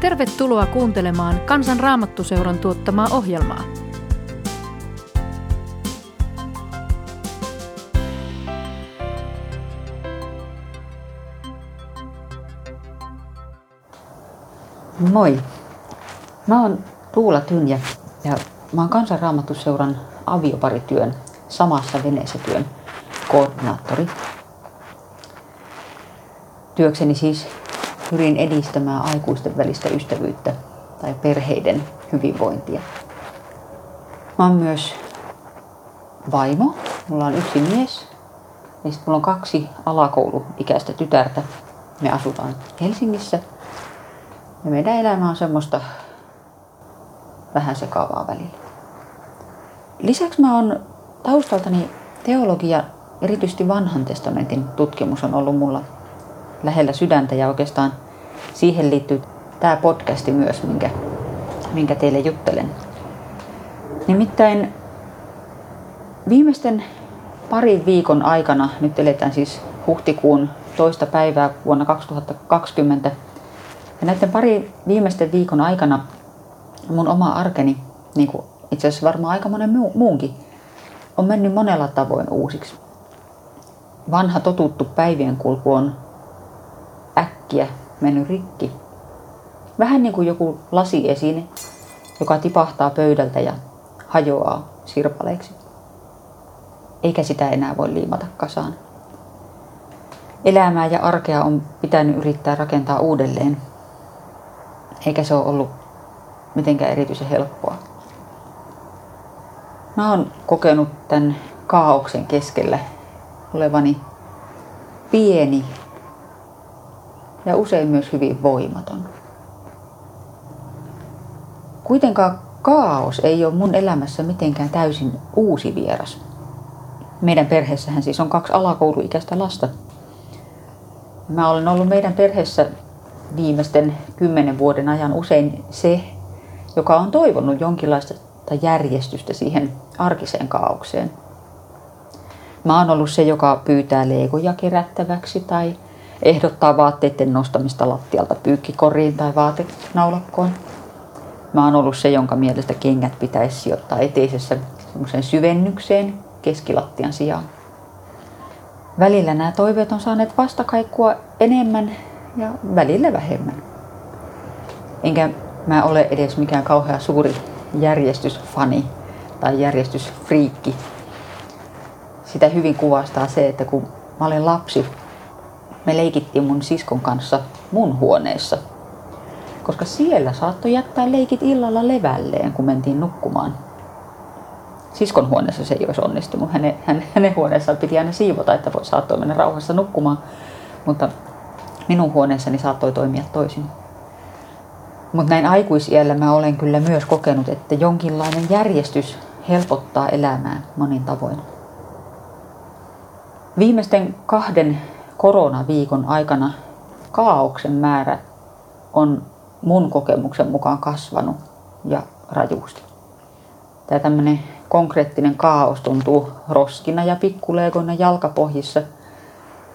Tervetuloa kuuntelemaan Kansan Raamattuseuran tuottamaa ohjelmaa. Moi. Mä oon Tuula Tynjä ja mä oon Kansanraamatuseuran avioparityön samassa veneessä työn koordinaattori. Työkseni siis pyrin edistämään aikuisten välistä ystävyyttä tai perheiden hyvinvointia. Mä oon myös vaimo. Mulla on yksi mies ja sitten mulla on kaksi alakouluikäistä tytärtä. Me asutaan Helsingissä ja meidän elämä on semmoista vähän sekaavaa välillä. Lisäksi mä oon taustaltani teologia, erityisesti vanhan testamentin tutkimus on ollut mulla lähellä sydäntä ja oikeastaan siihen liittyy tämä podcasti myös, minkä, minkä teille juttelen. Nimittäin viimeisten parin viikon aikana, nyt eletään siis huhtikuun toista päivää vuonna 2020, ja näiden pari viimeisten viikon aikana mun oma arkeni, niin kuin itse asiassa varmaan aika monen muunkin, on mennyt monella tavoin uusiksi. Vanha totuttu päivien kulku on äkkiä mennyt rikki. Vähän niin kuin joku lasiesine, joka tipahtaa pöydältä ja hajoaa sirpaleiksi. Eikä sitä enää voi liimata kasaan. Elämää ja arkea on pitänyt yrittää rakentaa uudelleen, eikä se ole ollut mitenkään erityisen helppoa. Mä oon kokenut tämän kaauksen keskellä olevani pieni ja usein myös hyvin voimaton. Kuitenkaan kaos ei ole mun elämässä mitenkään täysin uusi vieras. Meidän perheessähän siis on kaksi alakouluikäistä lasta. Mä olen ollut meidän perheessä viimeisten kymmenen vuoden ajan usein se, joka on toivonut jonkinlaista järjestystä siihen arkiseen kaaukseen. Mä oon ollut se, joka pyytää leikoja kerättäväksi tai ehdottaa vaatteiden nostamista lattialta pyykkikoriin tai vaatenaulakkoon. Mä oon ollut se, jonka mielestä kengät pitäisi sijoittaa eteisessä syvennykseen keskilattian sijaan. Välillä nämä toiveet on saaneet vastakaikkua enemmän ja välillä vähemmän. Enkä mä ole edes mikään kauhea suuri järjestysfani tai järjestysfriikki. Sitä hyvin kuvastaa se, että kun mä olin lapsi, me leikittiin mun siskon kanssa mun huoneessa. Koska siellä saattoi jättää leikit illalla levälleen, kun mentiin nukkumaan. Siskon huoneessa se ei olisi onnistunut. Hänen, hänen, hänen huoneessaan piti aina siivota, että saattoi mennä rauhassa nukkumaan. Mutta minun huoneessani saattoi toimia toisin. Mutta näin aikuisiellä mä olen kyllä myös kokenut, että jonkinlainen järjestys helpottaa elämää monin tavoin. Viimeisten kahden koronaviikon aikana kaauksen määrä on mun kokemuksen mukaan kasvanut ja rajusti. Tämä tämmöinen konkreettinen kaos tuntuu roskina ja pikkuleegona jalkapohjissa,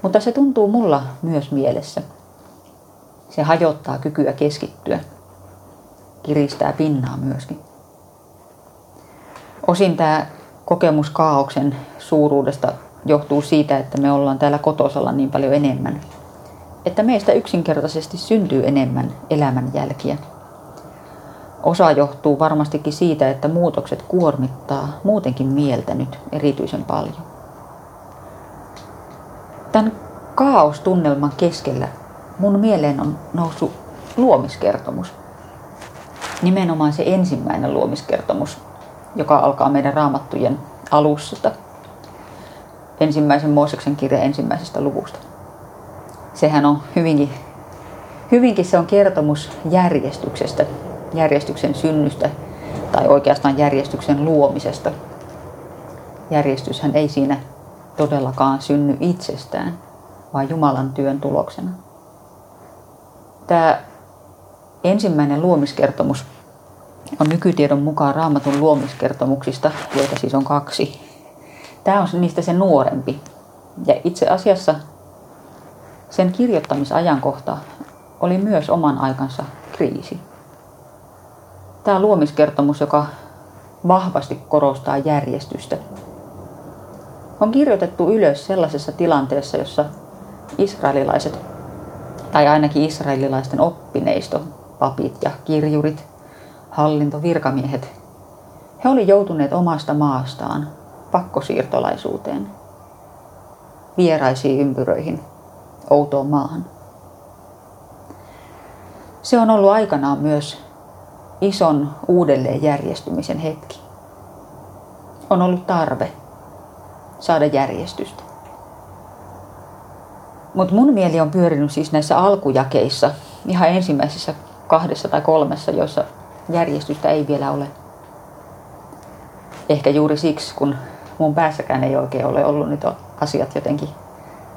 mutta se tuntuu mulla myös mielessä. Se hajottaa kykyä keskittyä, kiristää pinnaa myöskin. Osin tämä kokemus kaauksen suuruudesta johtuu siitä, että me ollaan täällä kotosalla niin paljon enemmän. Että meistä yksinkertaisesti syntyy enemmän elämänjälkiä. Osa johtuu varmastikin siitä, että muutokset kuormittaa muutenkin mieltä nyt erityisen paljon. Tämän kaostunnelman keskellä mun mieleen on noussut luomiskertomus. Nimenomaan se ensimmäinen luomiskertomus, joka alkaa meidän raamattujen alussa ensimmäisen Mooseksen kirjan ensimmäisestä luvusta. Sehän on hyvinkin, hyvinkin se on kertomus järjestyksestä, järjestyksen synnystä tai oikeastaan järjestyksen luomisesta. Järjestyshän ei siinä todellakaan synny itsestään, vaan Jumalan työn tuloksena. Tämä ensimmäinen luomiskertomus on nykytiedon mukaan raamatun luomiskertomuksista, joita siis on kaksi, Tämä on niistä se nuorempi. Ja itse asiassa sen kirjoittamisajankohta oli myös oman aikansa kriisi. Tämä luomiskertomus, joka vahvasti korostaa järjestystä, on kirjoitettu ylös sellaisessa tilanteessa, jossa israelilaiset, tai ainakin israelilaisten oppineisto, papit ja kirjurit, hallinto, virkamiehet, he olivat joutuneet omasta maastaan pakkosiirtolaisuuteen, vieraisiin ympyröihin, outoon maahan. Se on ollut aikanaan myös ison uudelleenjärjestymisen hetki. On ollut tarve saada järjestystä. Mutta mun mieli on pyörinyt siis näissä alkujakeissa, ihan ensimmäisissä kahdessa tai kolmessa, joissa järjestystä ei vielä ole. Ehkä juuri siksi, kun mun päässäkään ei oikein ole ollut nyt asiat jotenkin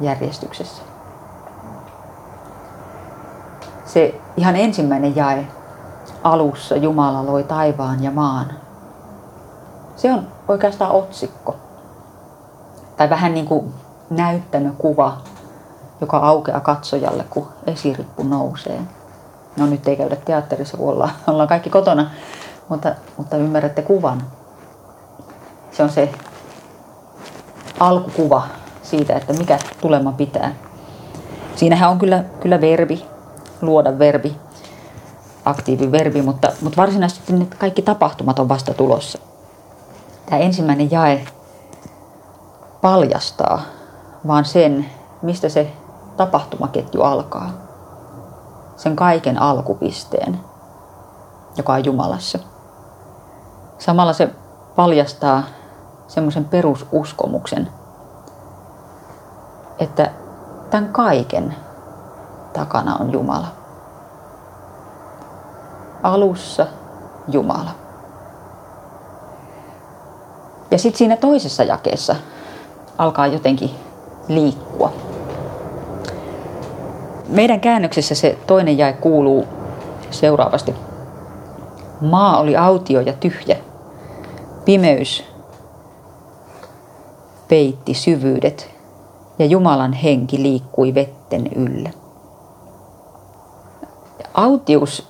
järjestyksessä. Se ihan ensimmäinen jae alussa Jumala loi taivaan ja maan. Se on oikeastaan otsikko. Tai vähän niin kuin näyttämökuva, joka aukeaa katsojalle, kun esirippu nousee. No nyt ei käydä teatterissa, kun ollaan, ollaan kaikki kotona, mutta, mutta ymmärrätte kuvan. Se on se alkukuva siitä, että mikä tulema pitää. Siinähän on kyllä, kyllä verbi, luoda verbi, aktiiviverbi, mutta, mutta varsinaisesti ne kaikki tapahtumat on vasta tulossa. Tämä ensimmäinen jae paljastaa vaan sen, mistä se tapahtumaketju alkaa. Sen kaiken alkupisteen, joka on Jumalassa. Samalla se paljastaa semmoisen perususkomuksen, että tämän kaiken takana on Jumala. Alussa Jumala. Ja sitten siinä toisessa jakeessa alkaa jotenkin liikkua. Meidän käännöksessä se toinen jae kuuluu seuraavasti. Maa oli autio ja tyhjä. Pimeys peitti syvyydet ja Jumalan henki liikkui vetten yllä. Autius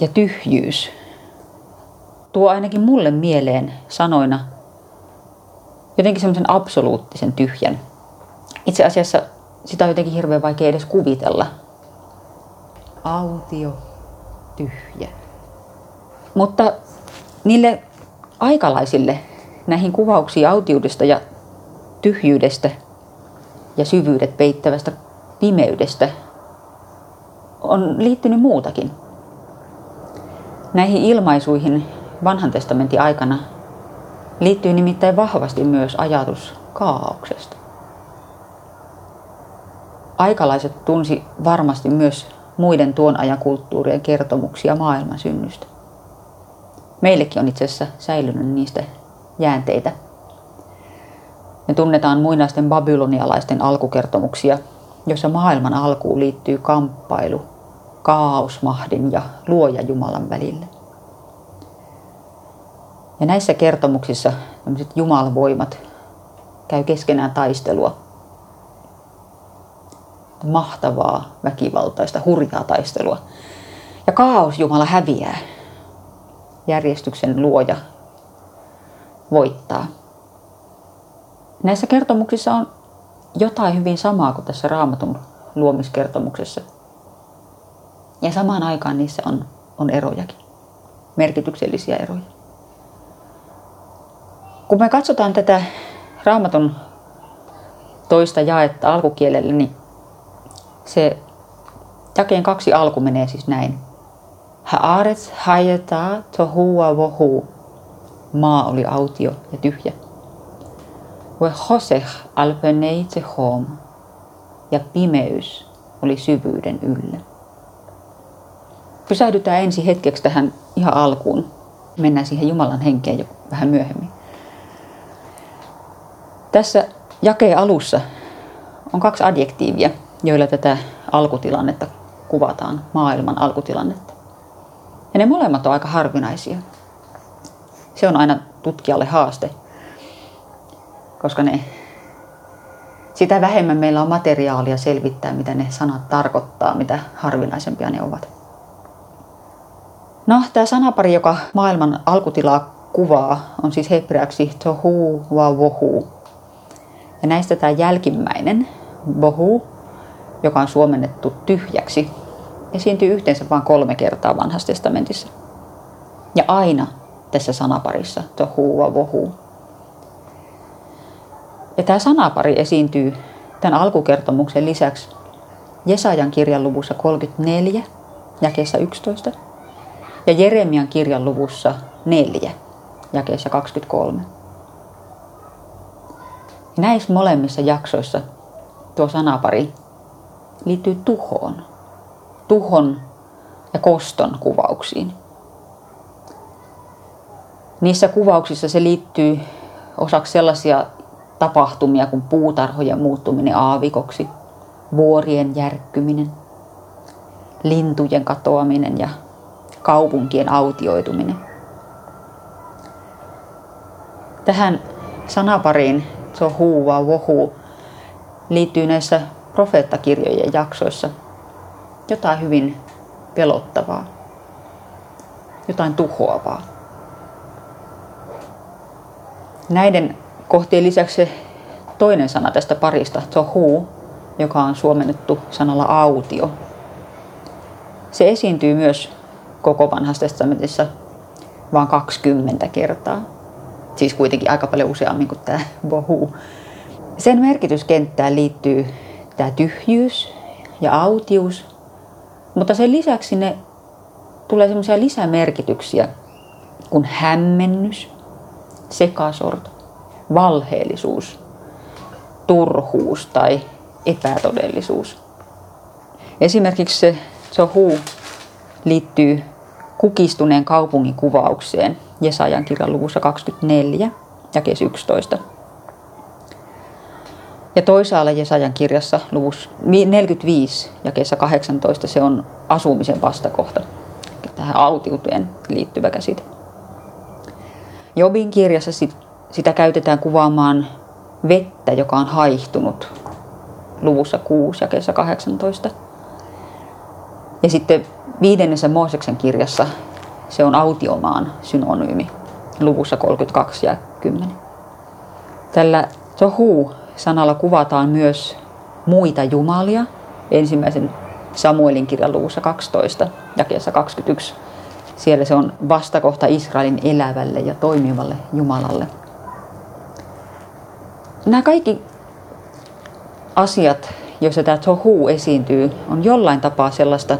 ja tyhjyys tuo ainakin mulle mieleen sanoina jotenkin semmoisen absoluuttisen tyhjän. Itse asiassa sitä on jotenkin hirveän vaikea edes kuvitella. Autio, tyhjä. Mutta niille aikalaisille näihin kuvauksiin autiudesta ja tyhjyydestä ja syvyydet peittävästä pimeydestä on liittynyt muutakin. Näihin ilmaisuihin vanhan testamentin aikana liittyy nimittäin vahvasti myös ajatus kaauksesta. Aikalaiset tunsi varmasti myös muiden tuon ajan kulttuurien kertomuksia maailman synnystä. Meillekin on itse asiassa säilynyt niistä jäänteitä. Me tunnetaan muinaisten babylonialaisten alkukertomuksia, joissa maailman alkuun liittyy kamppailu kaosmahdin ja luoja Jumalan välillä. Ja näissä kertomuksissa tämmöiset jumalvoimat käy keskenään taistelua. Mahtavaa, väkivaltaista, hurjaa taistelua. Ja kaos Jumala häviää. Järjestyksen luoja voittaa. Näissä kertomuksissa on jotain hyvin samaa kuin tässä raamatun luomiskertomuksessa. Ja samaan aikaan niissä on, on erojakin, merkityksellisiä eroja. Kun me katsotaan tätä raamatun toista jaetta alkukielellä, niin se jakeen kaksi alku menee siis näin. Haaretz hayeta tohua vohu. Maa oli autio ja tyhjä. We hosech alpenei tehom. Ja pimeys oli syvyyden yllä. Pysähdytään ensin hetkeksi tähän ihan alkuun. Mennään siihen Jumalan henkeen jo vähän myöhemmin. Tässä jakeen alussa on kaksi adjektiivia, joilla tätä alkutilannetta kuvataan, maailman alkutilannetta. Ja ne molemmat on aika harvinaisia. Se on aina tutkijalle haaste, koska ne, sitä vähemmän meillä on materiaalia selvittää, mitä ne sanat tarkoittaa, mitä harvinaisempia ne ovat. No, tämä sanapari, joka maailman alkutilaa kuvaa, on siis hebreaksi tohu wa vohu. Ja näistä tämä jälkimmäinen, bohu, joka on suomennettu tyhjäksi, esiintyy yhteensä vain kolme kertaa vanhassa testamentissa. Ja aina tässä sanaparissa, tohu wa vohu. Ja tämä sanapari esiintyy tämän alkukertomuksen lisäksi Jesajan kirjan luvussa 34, jakeessa 11, ja Jeremian kirjan luvussa 4, jakeessa 23. Näissä molemmissa jaksoissa tuo sanapari liittyy tuhoon, tuhon ja koston kuvauksiin. Niissä kuvauksissa se liittyy osaksi sellaisia tapahtumia kuin puutarhojen muuttuminen aavikoksi, vuorien järkkyminen, lintujen katoaminen ja kaupunkien autioituminen. Tähän sanapariin Sohu va Wohu liittyy näissä profeettakirjojen jaksoissa jotain hyvin pelottavaa, jotain tuhoavaa. Näiden kohtien lisäksi se toinen sana tästä parista, Tohu, joka on suomennettu sanalla autio. Se esiintyy myös koko vanhassa testamentissa vain 20 kertaa. Siis kuitenkin aika paljon useammin kuin tämä bohu. Sen merkityskenttään liittyy tämä tyhjyys ja autius, mutta sen lisäksi ne tulee semmoisia lisämerkityksiä kuin hämmennys, sekasorto, valheellisuus, turhuus tai epätodellisuus. Esimerkiksi se Sohu liittyy kukistuneen kaupungin kuvaukseen Jesajan kirjan luvussa 24 ja 11. Ja toisaalla Jesajan kirjassa luvussa 45 ja kesä 18 se on asumisen vastakohta, tähän autiuteen liittyvä käsite. Jobin kirjassa sit, sitä käytetään kuvaamaan vettä, joka on haihtunut luvussa 6 ja kesä 18. Ja sitten viidennessä Mooseksen kirjassa se on autiomaan synonyymi luvussa 32 ja 10. Tällä tohu sanalla kuvataan myös muita jumalia. Ensimmäisen Samuelin kirjan luvussa 12, jakeessa 21. Siellä se on vastakohta Israelin elävälle ja toimivalle Jumalalle. Nämä kaikki asiat, joissa tämä tohu esiintyy, on jollain tapaa sellaista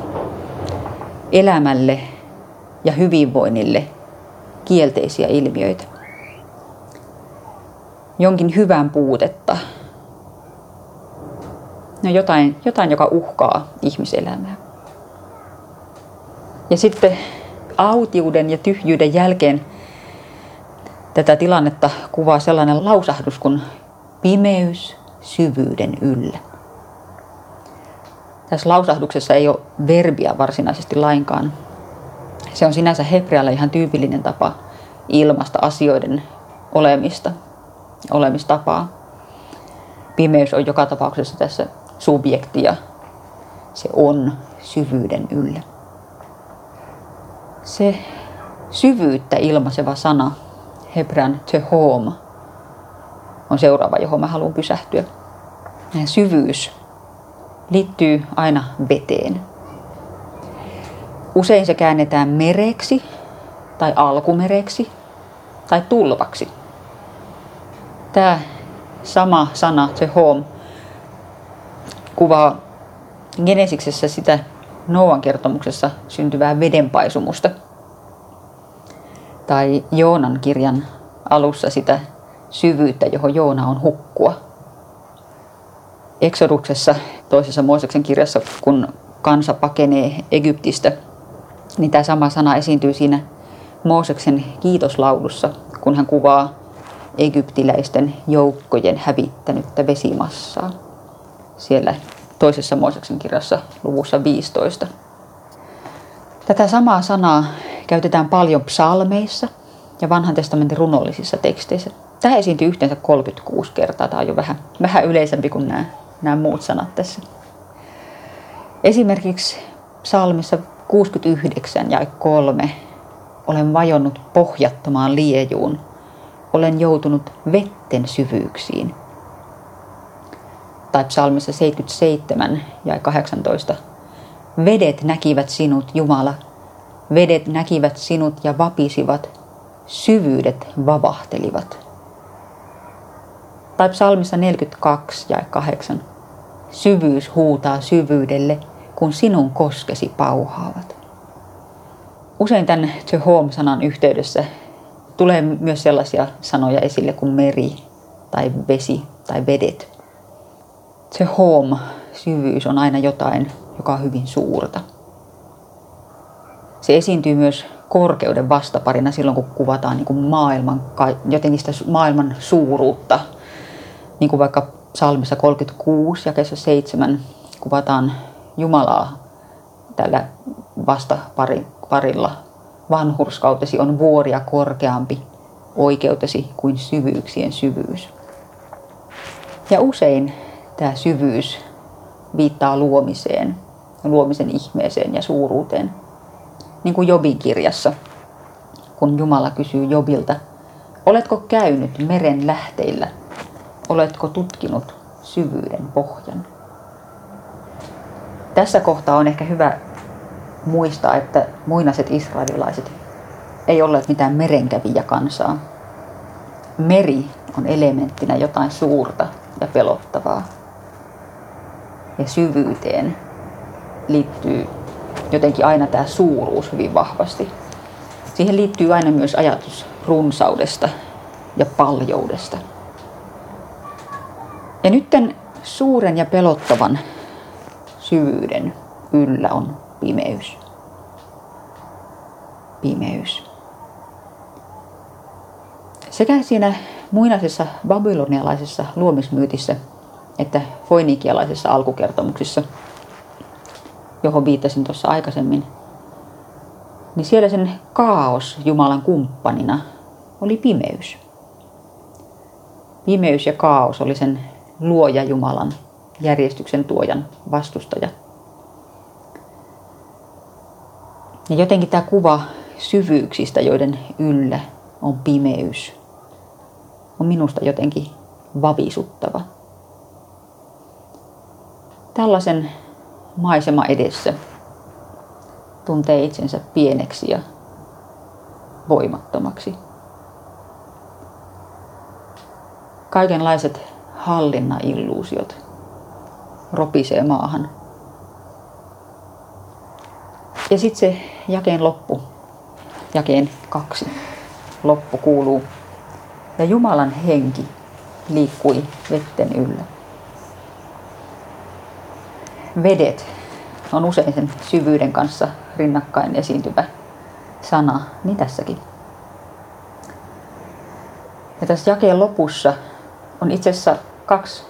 elämälle ja hyvinvoinnille kielteisiä ilmiöitä. Jonkin hyvän puutetta. No jotain, jotain, joka uhkaa ihmiselämää. Ja sitten autiuden ja tyhjyyden jälkeen tätä tilannetta kuvaa sellainen lausahdus kuin pimeys syvyyden yllä. Tässä lausahduksessa ei ole verbiä varsinaisesti lainkaan. Se on sinänsä hebrealle ihan tyypillinen tapa ilmasta asioiden olemista, olemistapaa. Pimeys on joka tapauksessa tässä subjekti ja se on syvyyden yllä. Se syvyyttä ilmaiseva sana, hebrean tehom, on seuraava, johon mä haluan pysähtyä. Syvyys liittyy aina veteen. Usein se käännetään mereksi tai alkumereksi tai tulvaksi. Tämä sama sana, se home, kuvaa Genesiksessä sitä Noan kertomuksessa syntyvää vedenpaisumusta. Tai Joonan kirjan alussa sitä syvyyttä, johon Joona on hukkua. Eksoduksessa, toisessa Mooseksen kirjassa, kun kansa pakenee Egyptistä, niin tämä sama sana esiintyy siinä Mooseksen kiitoslaulussa, kun hän kuvaa egyptiläisten joukkojen hävittänyttä vesimassaa. Siellä toisessa Mooseksen kirjassa luvussa 15. Tätä samaa sanaa käytetään paljon psalmeissa ja vanhan testamentin runollisissa teksteissä. Tämä esiintyy yhteensä 36 kertaa. Tämä on jo vähän, vähän yleisempi kuin nämä, nämä muut sanat tässä. Esimerkiksi psalmissa 69 ja 3. Olen vajonnut pohjattomaan liejuun. Olen joutunut vetten syvyyksiin. Tai psalmissa 77 ja 18. Vedet näkivät sinut, Jumala. Vedet näkivät sinut ja vapisivat. Syvyydet vavahtelivat. Tai psalmissa 42 ja 8. Syvyys huutaa syvyydelle, kun sinun koskesi pauhaavat. Usein tämän to home-sanan yhteydessä tulee myös sellaisia sanoja esille kuin meri tai vesi tai vedet. Se home, syvyys, on aina jotain, joka on hyvin suurta. Se esiintyy myös korkeuden vastaparina silloin, kun kuvataan niin kuin maailman, jotenkin sitä maailman suuruutta. Niin kuin vaikka psalmissa 36 ja 7 kuvataan Jumalaa tällä vastaparilla. Vanhurskautesi on vuoria korkeampi oikeutesi kuin syvyyksien syvyys. Ja usein tämä syvyys viittaa luomiseen, luomisen ihmeeseen ja suuruuteen. Niin kuin Jobin kirjassa, kun Jumala kysyy Jobilta, oletko käynyt meren lähteillä, oletko tutkinut syvyyden pohjan? Tässä kohtaa on ehkä hyvä muistaa, että muinaiset israelilaiset ei olleet mitään merenkävijä kansaa. Meri on elementtinä jotain suurta ja pelottavaa. Ja syvyyteen liittyy jotenkin aina tämä suuruus hyvin vahvasti. Siihen liittyy aina myös ajatus runsaudesta ja paljoudesta. Ja nyt suuren ja pelottavan syvyyden yllä on pimeys. Pimeys. Sekä siinä muinaisessa babylonialaisessa luomismyytissä että foinikialaisessa alkukertomuksissa, johon viittasin tuossa aikaisemmin, niin siellä sen kaos Jumalan kumppanina oli pimeys. Pimeys ja kaos oli sen luoja Jumalan järjestyksen tuojan vastustaja. Ja jotenkin tämä kuva syvyyksistä, joiden yllä on pimeys, on minusta jotenkin vavisuttava. Tällaisen maisema edessä tuntee itsensä pieneksi ja voimattomaksi. Kaikenlaiset hallinnailluusiot ropisee maahan. Ja sitten se jakeen loppu, jakeen kaksi, loppu kuuluu. Ja Jumalan henki liikkui vetten yllä. Vedet on usein sen syvyyden kanssa rinnakkain esiintyvä sana, niin tässäkin. Ja tässä jakeen lopussa on itse asiassa kaksi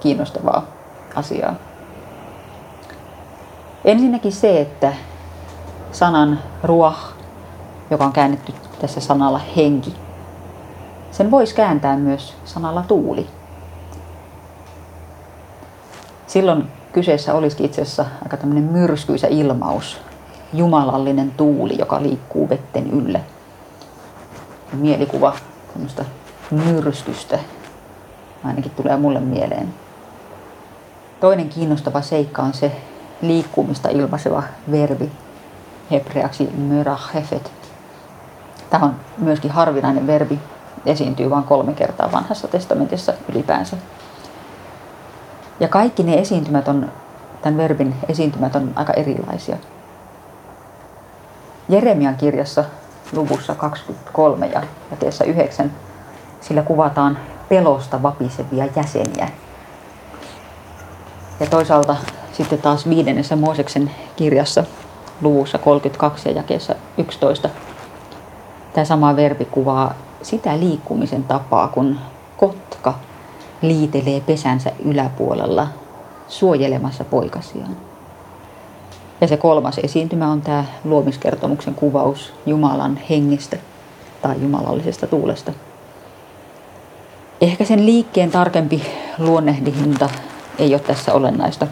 kiinnostavaa asiaa. Ensinnäkin se, että sanan ruah, joka on käännetty tässä sanalla henki, sen voisi kääntää myös sanalla tuuli. Silloin kyseessä olisikin itse asiassa aika tämmöinen myrskyisä ilmaus, jumalallinen tuuli, joka liikkuu vetten yllä. Mielikuva tämmöistä myrskystä ainakin tulee mulle mieleen. Toinen kiinnostava seikka on se liikkumista ilmaiseva verbi, hebreaksi mörahefet. Tämä on myöskin harvinainen verbi, esiintyy vain kolme kertaa vanhassa testamentissa ylipäänsä. Ja kaikki ne esiintymät on, tämän verbin esiintymät on aika erilaisia. Jeremian kirjassa luvussa 23 ja jakeessa 9 sillä kuvataan pelosta vapisevia jäseniä, ja toisaalta sitten taas viidennessä Mooseksen kirjassa luvussa 32 ja jakeessa 11 tämä sama verbi kuvaa sitä liikkumisen tapaa, kun kotka liitelee pesänsä yläpuolella suojelemassa poikasiaan. Ja se kolmas esiintymä on tämä luomiskertomuksen kuvaus Jumalan hengestä tai jumalallisesta tuulesta. Ehkä sen liikkeen tarkempi luonnehdinta ei ole tässä olennaista.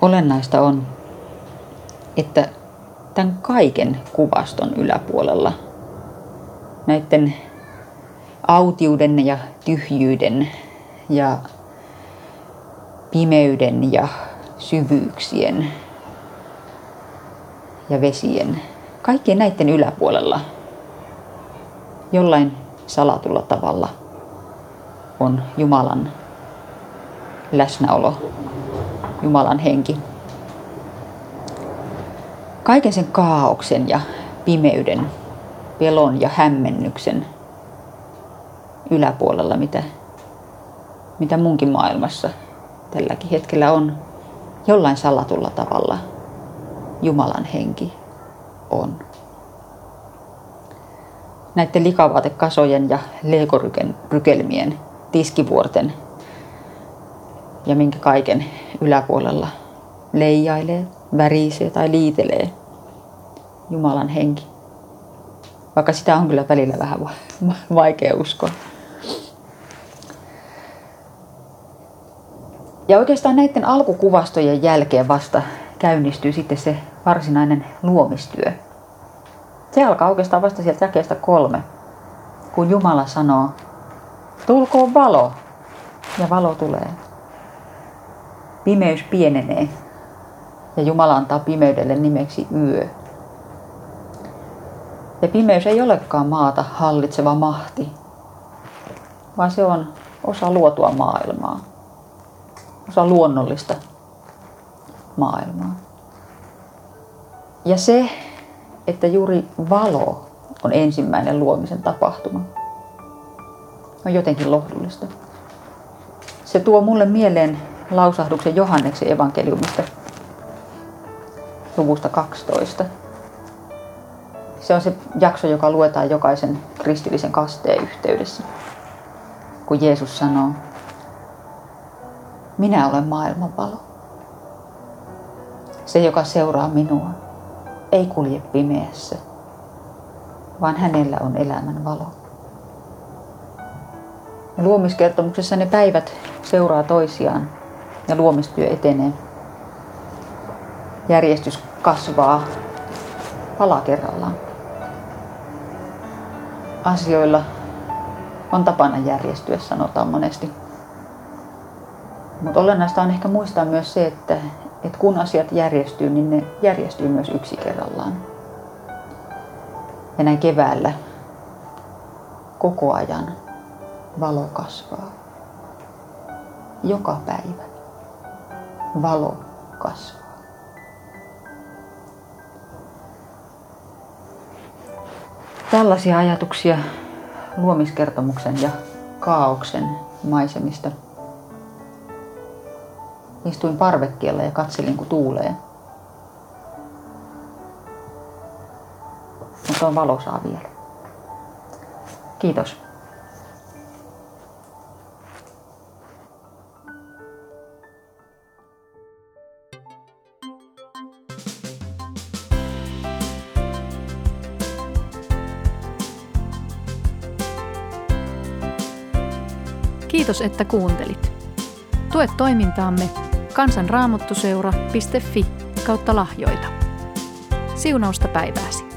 Olennaista on, että tämän kaiken kuvaston yläpuolella, näiden autiuden ja tyhjyyden ja pimeyden ja syvyyksien ja vesien, kaikkien näiden yläpuolella jollain salatulla tavalla on Jumalan läsnäolo, Jumalan henki. Kaiken sen kaauksen ja pimeyden, pelon ja hämmennyksen yläpuolella, mitä, mitä munkin maailmassa tälläkin hetkellä on jollain salatulla tavalla Jumalan henki on. Näiden likavaatekasojen ja leikorykelmien, tiskivuorten ja minkä kaiken yläpuolella leijailee, värisee tai liitelee Jumalan henki. Vaikka sitä on kyllä välillä vähän vaikea uskoa. Ja oikeastaan näiden alkukuvastojen jälkeen vasta käynnistyy sitten se varsinainen luomistyö. Se alkaa oikeastaan vasta sieltä jakeesta kolme, kun Jumala sanoo, tulkoon valo, ja valo tulee. Pimeys pienenee, ja Jumala antaa pimeydelle nimeksi yö. Ja pimeys ei olekaan maata hallitseva mahti, vaan se on osa luotua maailmaa osa luonnollista maailmaa. Ja se, että juuri valo on ensimmäinen luomisen tapahtuma, on jotenkin lohdullista. Se tuo mulle mieleen lausahduksen Johanneksen evankeliumista luvusta 12. Se on se jakso, joka luetaan jokaisen kristillisen kasteen yhteydessä. Kun Jeesus sanoo, minä olen maailman valo. Se, joka seuraa minua, ei kulje pimeässä, vaan hänellä on elämän valo. Ja luomiskertomuksessa ne päivät seuraa toisiaan ja luomistyö etenee. Järjestys kasvaa pala kerrallaan. Asioilla on tapana järjestyä, sanotaan monesti. Mutta olennaista on ehkä muistaa myös se, että, että kun asiat järjestyy, niin ne järjestyy myös yksi kerrallaan. Ja näin keväällä koko ajan valo kasvaa. Joka päivä valo kasvaa. Tällaisia ajatuksia luomiskertomuksen ja kaauksen maisemista Istuin parvekkeella ja katselin, kun tuulee. Mutta on valosaa vielä. Kiitos. Kiitos, että kuuntelit. Tue toimintaamme kansanraamottuseura.fi kautta lahjoita. Siunausta päivääsi.